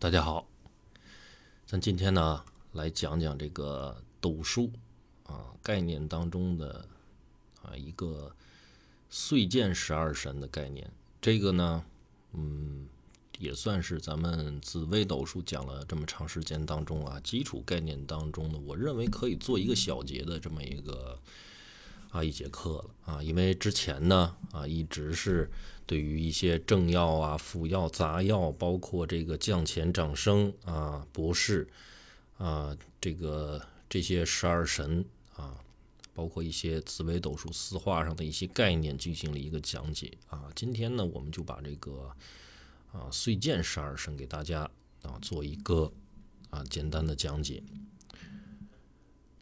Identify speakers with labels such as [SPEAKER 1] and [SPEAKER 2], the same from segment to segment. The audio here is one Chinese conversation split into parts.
[SPEAKER 1] 大家好，咱今天呢来讲讲这个斗数啊概念当中的啊一个岁见十二神的概念。这个呢，嗯，也算是咱们紫微斗数讲了这么长时间当中啊基础概念当中的，我认为可以做一个小节的这么一个啊一节课了啊，因为之前呢啊一直是。对于一些正药啊、辅药、杂药，包括这个降前长生啊、博士啊，这个这些十二神啊，包括一些紫微斗数四化上的一些概念，进行了一个讲解啊。今天呢，我们就把这个啊岁见十二神给大家啊做一个啊简单的讲解。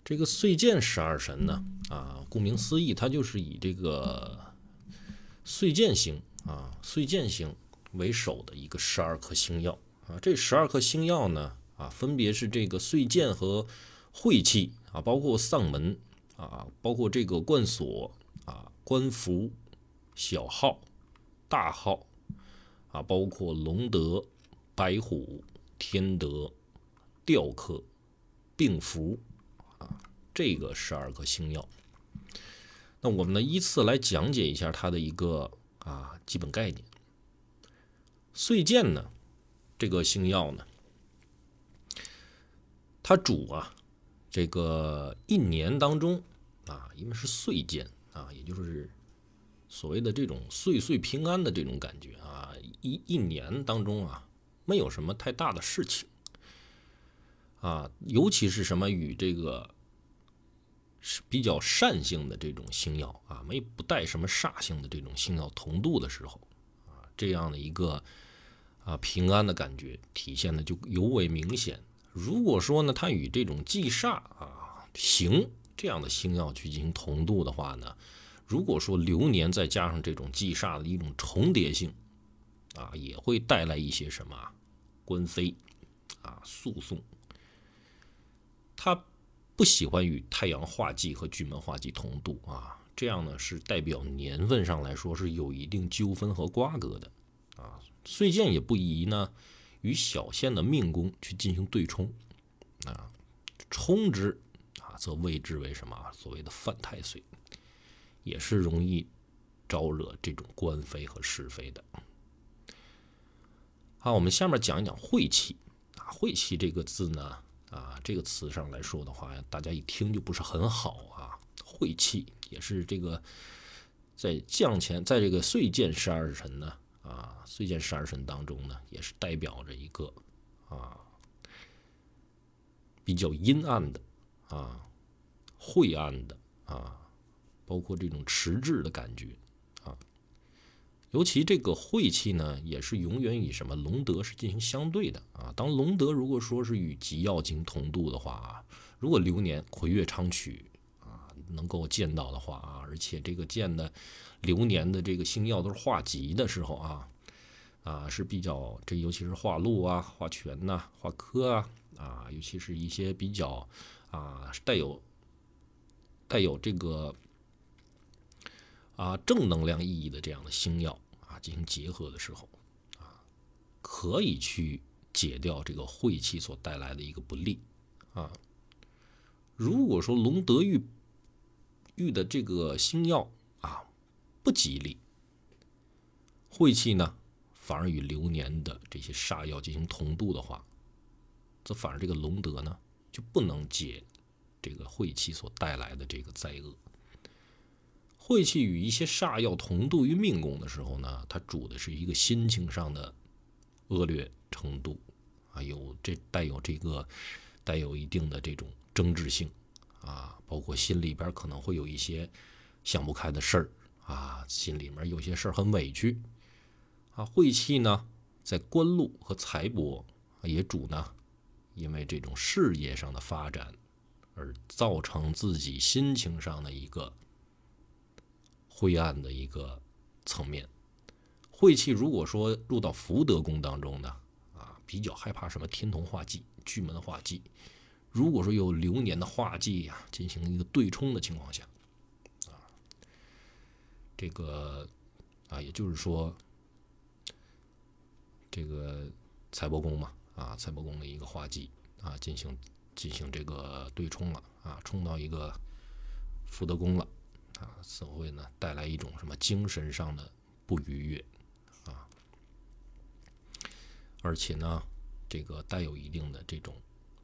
[SPEAKER 1] 这个岁见十二神呢啊，顾名思义，它就是以这个岁见星。啊，岁见星为首的一个十二颗星耀啊，这十二颗星耀呢啊，分别是这个岁见和晦气啊，包括丧门啊，包括这个冠锁啊、官符、小号、大号啊，包括龙德、白虎、天德、吊客、病符啊，这个十二颗星耀。那我们呢，依次来讲解一下它的一个。啊，基本概念。岁见呢，这个星耀呢，它主啊，这个一年当中啊，因为是岁见啊，也就是所谓的这种岁岁平安的这种感觉啊，一一年当中啊，没有什么太大的事情啊，尤其是什么与这个。是比较善性的这种星耀啊，没不带什么煞性的这种星耀同度的时候啊，这样的一个啊平安的感觉体现的就尤为明显。如果说呢，它与这种忌煞啊行这样的星耀去进行同度的话呢，如果说流年再加上这种忌煞的一种重叠性啊，也会带来一些什么官非啊诉讼，它。不喜欢与太阳化忌和巨门化忌同度啊，这样呢是代表年份上来说是有一定纠纷和瓜葛的啊。岁见也不宜呢与小限的命宫去进行对冲啊，冲之啊则谓之为什么？所谓的犯太岁，也是容易招惹这种官非和是非的。好，我们下面讲一讲晦气啊，晦气这个字呢。啊，这个词上来说的话，大家一听就不是很好啊。晦气也是这个在将前，在这个岁见十二神呢，啊，岁见十二神当中呢，也是代表着一个啊比较阴暗的啊晦暗的啊，包括这种迟滞的感觉。尤其这个晦气呢，也是永远与什么龙德是进行相对的啊。当龙德如果说是与吉曜进行同度的话啊，如果流年魁月昌曲啊能够见到的话啊，而且这个见的流年的这个星耀都是化吉的时候啊啊是比较这尤其是化禄啊、化权呐、化科啊啊，尤其是一些比较啊带有带有这个。啊，正能量意义的这样的星耀，进行结合的时候，啊，可以去解掉这个晦气所带来的一个不利啊。如果说龙德玉玉的这个星耀啊不吉利，晦气呢反而与流年的这些煞药进行同度的话，则反而这个龙德呢就不能解这个晦气所带来的这个灾厄。晦气与一些煞药同度于命宫的时候呢，它主的是一个心情上的恶劣程度啊，有这带有这个带有一定的这种争执性啊，包括心里边可能会有一些想不开的事儿啊，心里面有些事儿很委屈啊。晦气呢，在官禄和财帛也主呢，因为这种事业上的发展而造成自己心情上的一个。灰暗的一个层面，晦气如果说入到福德宫当中呢，啊，比较害怕什么天同化忌、巨门化忌。如果说有流年的化忌呀，进行一个对冲的情况下，啊，这个啊，也就是说，这个财帛宫嘛，啊财帛宫的一个化忌啊进行进行这个对冲了啊，冲到一个福德宫了啊，此会呢带来一种什么精神上的不愉悦啊，而且呢这个带有一定的这种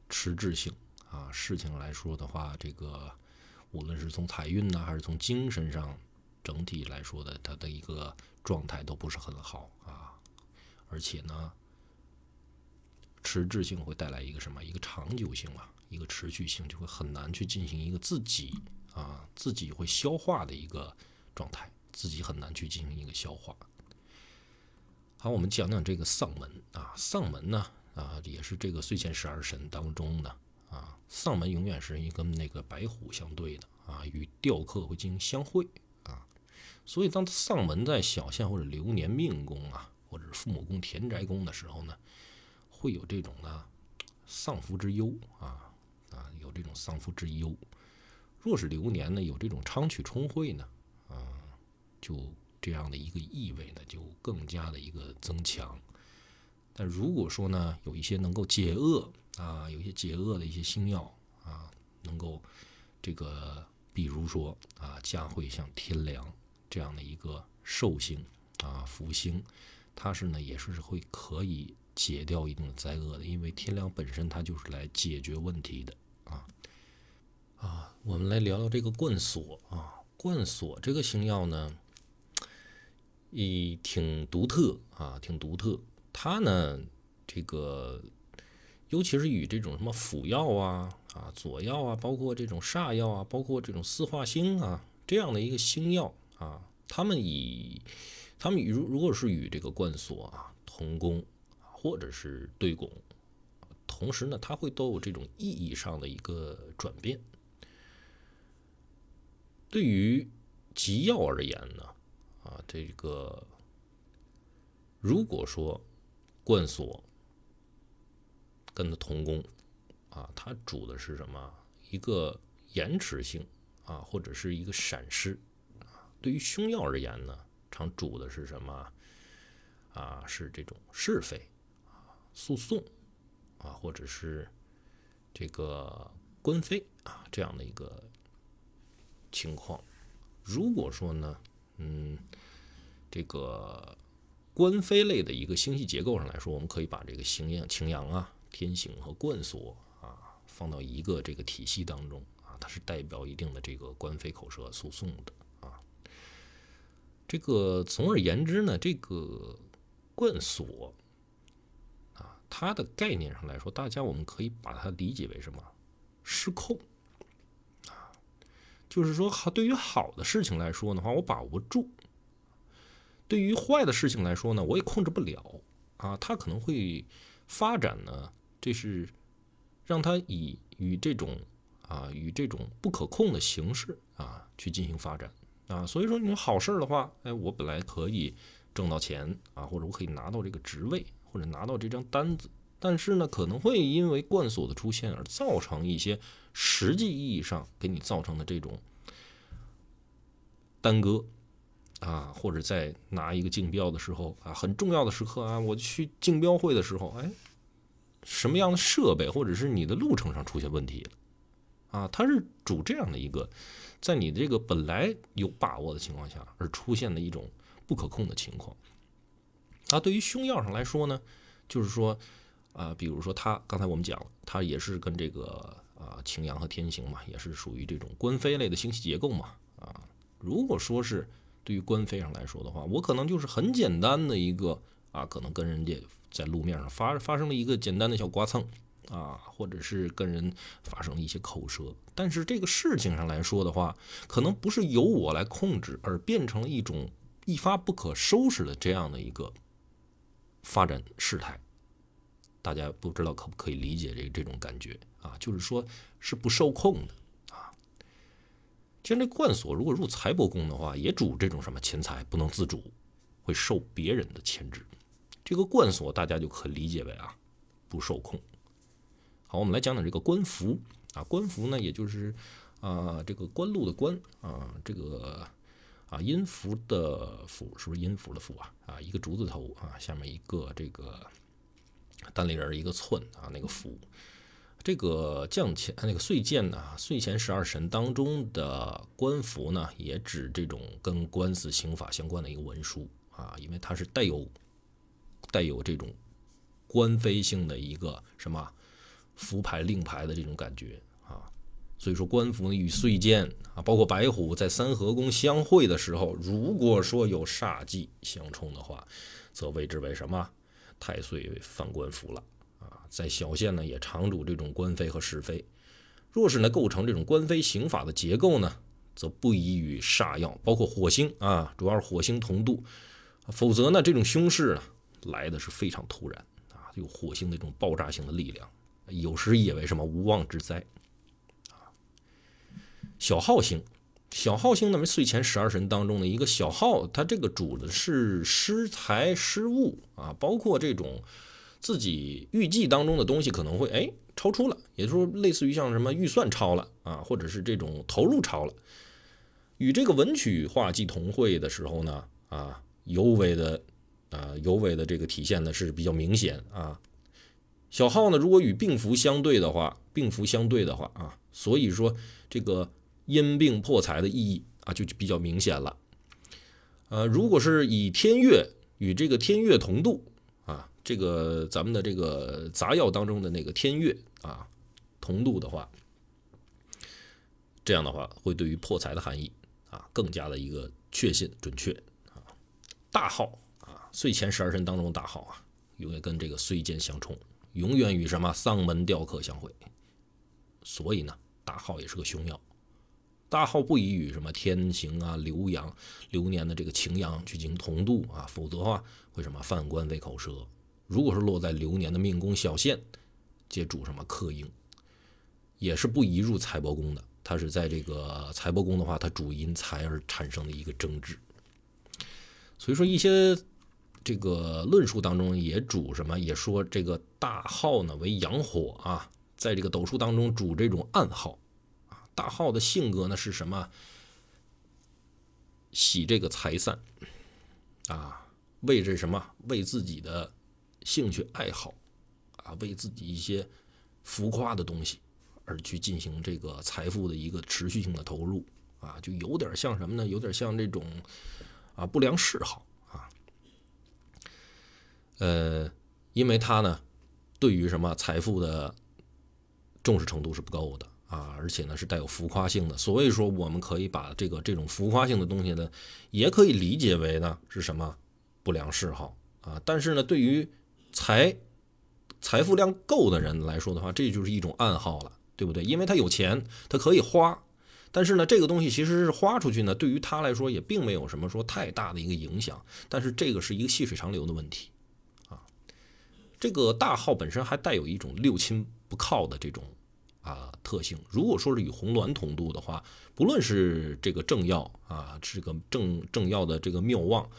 [SPEAKER 1] 迟滞性啊，事情来说的话，这个无论是从财运呢，还是从精神上整体来说的，它的一个状态都不是很好啊，而且呢。迟滞性会带来一个什么？一个长久性啊，一个持续性，就会很难去进行一个自己啊自己会消化的一个状态，自己很难去进行一个消化。好，我们讲讲这个丧门啊，丧门呢啊，也是这个岁前十二神当中的啊，丧门永远是一跟那个白虎相对的啊，与吊客会进行相会啊，所以当丧门在小限或者流年命宫啊，或者父母宫、田宅宫的时候呢。会有这种呢丧夫之忧啊啊，有这种丧夫之忧。若是流年呢有这种昌曲冲会呢啊，就这样的一个意味呢就更加的一个增强。但如果说呢有一些能够解厄啊，有一些解厄的一些星耀啊，能够这个比如说啊，将会像天梁这样的一个寿星啊福星，它是呢也是会可以。解掉一定的灾厄的，因为天梁本身它就是来解决问题的啊啊！我们来聊聊这个冠锁啊，冠锁这个星耀呢，也挺独特啊，挺独特。它呢，这个尤其是与这种什么辅曜啊啊、左曜啊，包括这种煞曜啊，包括这种四化星啊这样的一个星耀啊，他们以他们如如果是与这个冠锁啊同宫。或者是对拱，同时呢，它会都有这种意义上的一个转变。对于吉曜而言呢，啊，这个如果说冠锁跟他同宫，啊，它主的是什么？一个延迟性啊，或者是一个闪失啊。对于凶曜而言呢，常主的是什么？啊，是这种是非啊。诉讼啊，或者是这个官非啊，这样的一个情况。如果说呢，嗯，这个官非类的一个星系结构上来说，我们可以把这个星阳、擎阳啊、天行和冠锁啊放到一个这个体系当中啊，它是代表一定的这个官非口舌诉讼的啊。这个总而言之呢，这个冠锁。它的概念上来说，大家我们可以把它理解为什么？失控，就是说，好，对于好的事情来说的话，我把握不住；对于坏的事情来说呢，我也控制不了啊。它可能会发展呢，这是让它以与这种啊与这种不可控的形式啊去进行发展啊。所以说，你好事的话，哎，我本来可以挣到钱啊，或者我可以拿到这个职位。或者拿到这张单子，但是呢，可能会因为冠锁的出现而造成一些实际意义上给你造成的这种耽搁啊，或者在拿一个竞标的时候啊，很重要的时刻啊，我去竞标会的时候，哎，什么样的设备或者是你的路程上出现问题啊？它是主这样的一个，在你这个本来有把握的情况下而出现的一种不可控的情况。那对于胸药上来说呢，就是说，啊，比如说他刚才我们讲，他也是跟这个啊擎羊和天行嘛，也是属于这种官非类的星系结构嘛，啊，如果说是对于官非上来说的话，我可能就是很简单的一个啊，可能跟人家在路面上发发生了一个简单的小刮蹭啊，或者是跟人发生了一些口舌，但是这个事情上来说的话，可能不是由我来控制，而变成了一种一发不可收拾的这样的一个。发展事态，大家不知道可不可以理解这这种感觉啊？就是说，是不受控的啊。像这冠锁，如果入财帛宫的话，也主这种什么钱财不能自主，会受别人的牵制。这个冠锁，大家就可理解为啊，不受控。好，我们来讲讲这个官符啊。官符呢，也就是啊，这个官禄的官啊，这个。啊，音符的符是不是音符的符啊？啊，一个竹字头啊，下面一个这个单立人一个寸啊，那个符。这个将钱那个岁见呢，岁前十二神当中的官符呢，也指这种跟官司刑法相关的一个文书啊，因为它是带有带有这种官非性的一个什么符牌令牌的这种感觉啊，所以说官符与岁见啊，包括白虎在三合宫相会的时候，如果说有煞忌相冲的话，则谓之为什么太岁犯官符了啊。在小县呢，也常主这种官非和是非。若是呢构成这种官非刑法的结构呢，则不宜与煞药，包括火星啊，主要是火星同度。否则呢，这种凶势呢来的是非常突然啊，有火星的这种爆炸性的力量，有时也为什么无妄之灾啊。小号星，小号星那么岁前十二神当中的一个小号，它这个主的是失财失物啊，包括这种。自己预计当中的东西可能会哎超出了，也就是说类似于像什么预算超了啊，或者是这种投入超了。与这个文曲化忌同会的时候呢，啊尤为的啊尤为的这个体现的是比较明显啊。小号呢，如果与病符相对的话，病符相对的话啊，所以说这个因病破财的意义啊就比较明显了。呃，如果是以天月与这个天月同度啊。这个咱们的这个杂药当中的那个天月啊，同度的话，这样的话会对于破财的含义啊更加的一个确信准确啊。大号啊，岁前十二神当中大号啊，永远跟这个岁间相冲，永远与什么丧门雕刻相会，所以呢，大号也是个凶药。大号不宜与什么天行啊、流阳、流年的这个擎羊去进行同度啊，否则的话会什么犯官为口舌。如果是落在流年的命宫小限，借主什么克应，也是不宜入财帛宫的。它是在这个财帛宫的话，它主因财而产生的一个争执。所以说一些这个论述当中也主什么，也说这个大号呢为阳火啊，在这个斗数当中主这种暗号。大号的性格呢是什么？喜这个财散啊，为这什么？为自己的。兴趣爱好，啊，为自己一些浮夸的东西而去进行这个财富的一个持续性的投入，啊，就有点像什么呢？有点像这种啊不良嗜好啊。呃，因为他呢，对于什么财富的重视程度是不够的啊，而且呢是带有浮夸性的，所以说我们可以把这个这种浮夸性的东西呢，也可以理解为呢是什么不良嗜好啊。但是呢，对于财财富量够的人来说的话，这就是一种暗号了，对不对？因为他有钱，他可以花，但是呢，这个东西其实是花出去呢，对于他来说也并没有什么说太大的一个影响。但是这个是一个细水长流的问题啊。这个大号本身还带有一种六亲不靠的这种啊特性。如果说是与红鸾同度的话，不论是这个正要啊，这个正正要的这个妙望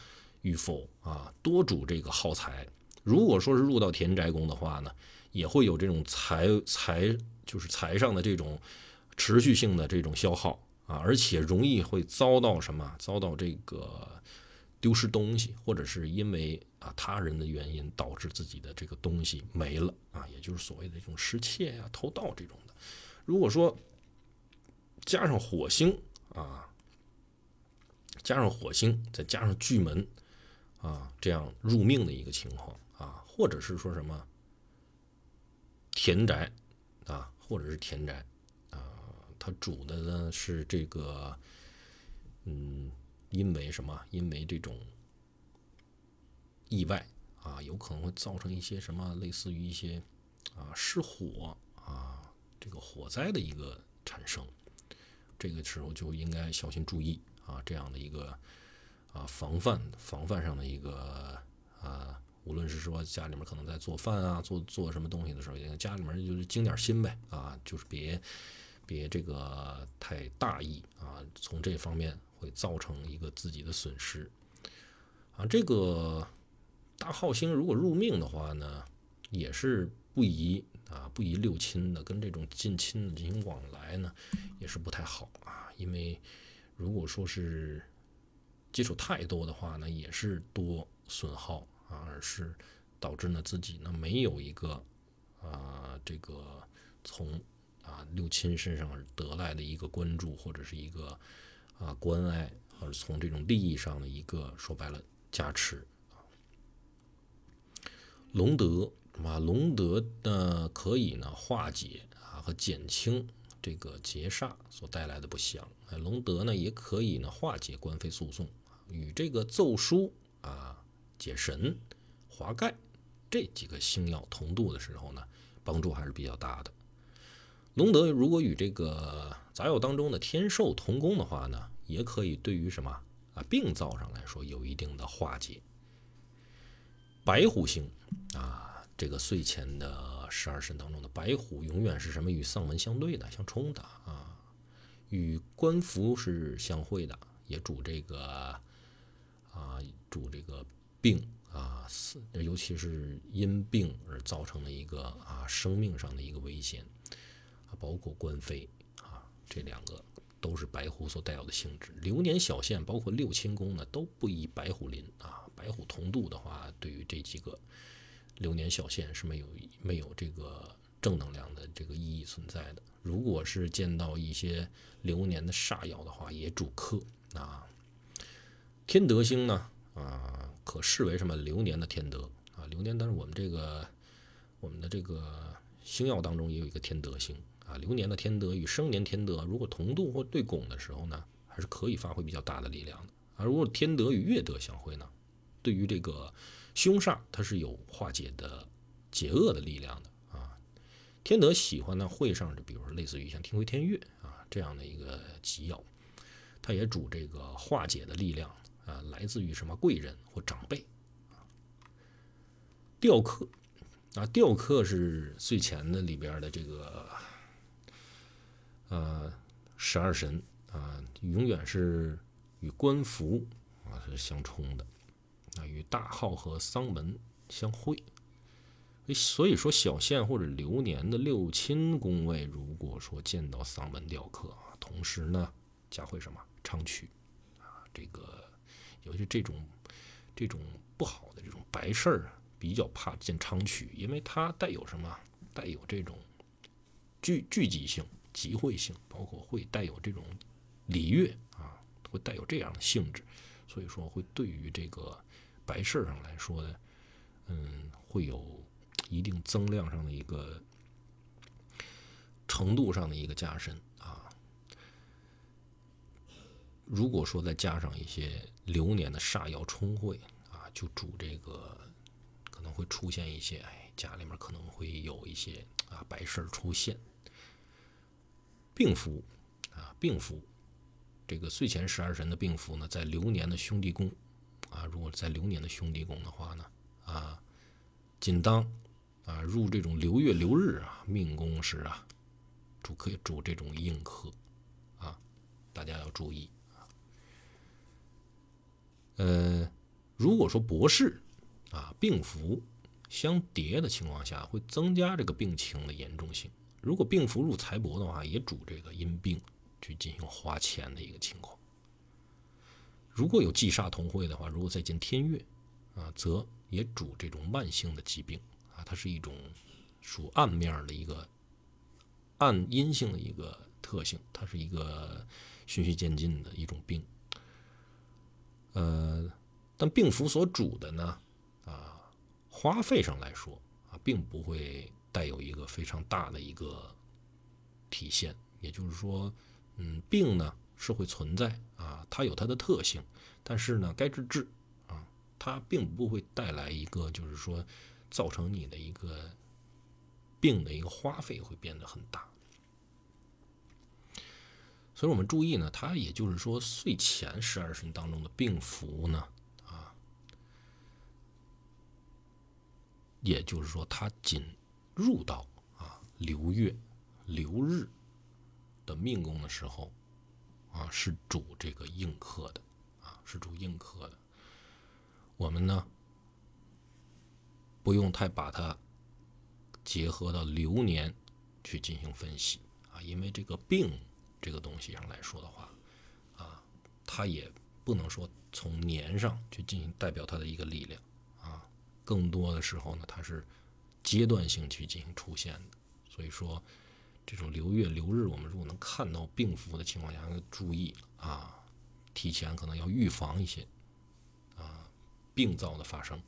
[SPEAKER 1] 与否啊，多主这个耗财。如果说是入到田宅宫的话呢，也会有这种财财就是财上的这种持续性的这种消耗啊，而且容易会遭到什么？遭到这个丢失东西，或者是因为啊他人的原因导致自己的这个东西没了啊，也就是所谓的这种失窃呀、偷盗这种。如果说加上火星啊，加上火星，再加上巨门啊，这样入命的一个情况啊。或者是说什么田宅啊，或者是田宅啊，它主的呢是这个，嗯，因为什么？因为这种意外啊，有可能会造成一些什么，类似于一些啊失火啊，这个火灾的一个产生。这个时候就应该小心注意啊，这样的一个啊防范防范上的一个啊。无论是说家里面可能在做饭啊，做做什么东西的时候，家里面就是精点心呗啊，就是别别这个太大意啊，从这方面会造成一个自己的损失啊。这个大号星如果入命的话呢，也是不宜啊，不宜六亲的，跟这种近亲的进行往来呢，也是不太好啊。因为如果说是接触太多的话呢，也是多损耗啊。而是导致呢自己呢没有一个啊这个从啊六亲身上得来的一个关注或者是一个啊关爱，或者从这种利益上的一个说白了加持。龙德啊，龙德呢可以呢化解啊和减轻这个劫煞所带来的不祥。哎，龙德呢也可以呢化解官非诉讼，与这个奏书啊、解神、华盖这几个星耀同度的时候呢，帮助还是比较大的。龙德如果与这个杂药当中的天寿同宫的话呢，也可以对于什么啊病灶上来说有一定的化解。白虎星啊，这个岁前的十二神当中的白虎，永远是什么与丧门相对的、相冲的啊，与官符是相会的，也主这个啊，主这个病啊，死，尤其是因病而造成的一个啊生命上的一个危险啊，包括官非啊，这两个都是白虎所带有的性质。流年小限，包括六亲宫呢，都不宜白虎临啊。白虎同度的话，对于这几个流年小限是没有没有这个正能量的这个意义存在的。如果是见到一些流年的煞药的话，也主克啊。天德星呢啊，可视为什么流年的天德啊？流年，但是我们这个我们的这个星耀当中也有一个天德星啊。流年的天德与生年天德如果同度或对拱的时候呢，还是可以发挥比较大的力量的。而如果天德与月德相会呢？对于这个凶煞，它是有化解的解厄的力量的啊。天德喜欢呢会上，就比如说类似于像天魁天月啊这样的一个吉曜，它也主这个化解的力量啊，来自于什么贵人或长辈啊。吊客啊，吊客是最前的里边的这个呃十二神啊，永远是与官符啊是相冲的。啊，与大号和丧门相会，所以说小限或者流年的六亲宫位，如果说见到丧门雕刻啊，同时呢，加会什么昌曲啊，这个尤其这种这种不好的这种白事儿，比较怕见昌曲，因为它带有什么，带有这种聚聚集性、集会性，包括会带有这种礼乐啊，会带有这样的性质，所以说会对于这个。白事上来说呢，嗯，会有一定增量上的一个程度上的一个加深啊。如果说再加上一些流年的煞爻冲会啊，就主这个可能会出现一些，哎，家里面可能会有一些啊白事出现。病符啊，病符，这个岁前十二神的病符呢，在流年的兄弟宫。啊，如果在流年的兄弟宫的话呢，啊，仅当啊入这种流月流日啊命宫时啊，主可以主这种硬克啊，大家要注意啊。呃，如果说博士啊病符相叠的情况下，会增加这个病情的严重性。如果病符入财帛的话，也主这个因病去进行花钱的一个情况。如果有忌煞同会的话，如果再见天月，啊，则也主这种慢性的疾病啊，它是一种属暗面的一个暗阴性的一个特性，它是一个循序渐进的一种病。呃，但病符所主的呢，啊，花费上来说啊，并不会带有一个非常大的一个体现，也就是说，嗯，病呢。是会存在啊，它有它的特性，但是呢，该治治啊，它并不会带来一个就是说造成你的一个病的一个花费会变得很大。所以我们注意呢，它也就是说岁前十二神当中的病符呢，啊，也就是说它仅入到啊流月流日的命宫的时候。啊，是主这个硬克的，啊，是主硬克的。我们呢，不用太把它结合到流年去进行分析啊，因为这个病这个东西上来说的话，啊，它也不能说从年上去进行代表它的一个力量啊，更多的时候呢，它是阶段性去进行出现的。所以说，这种流月流日，我们如果能看到病符的情况下，要注意啊，提前可能要预防一些啊病灶的发生。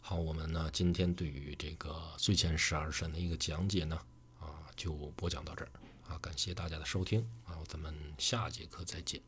[SPEAKER 1] 好，我们呢今天对于这个睡前十二神的一个讲解呢，啊就播讲到这儿啊，感谢大家的收听啊，咱们下节课再见。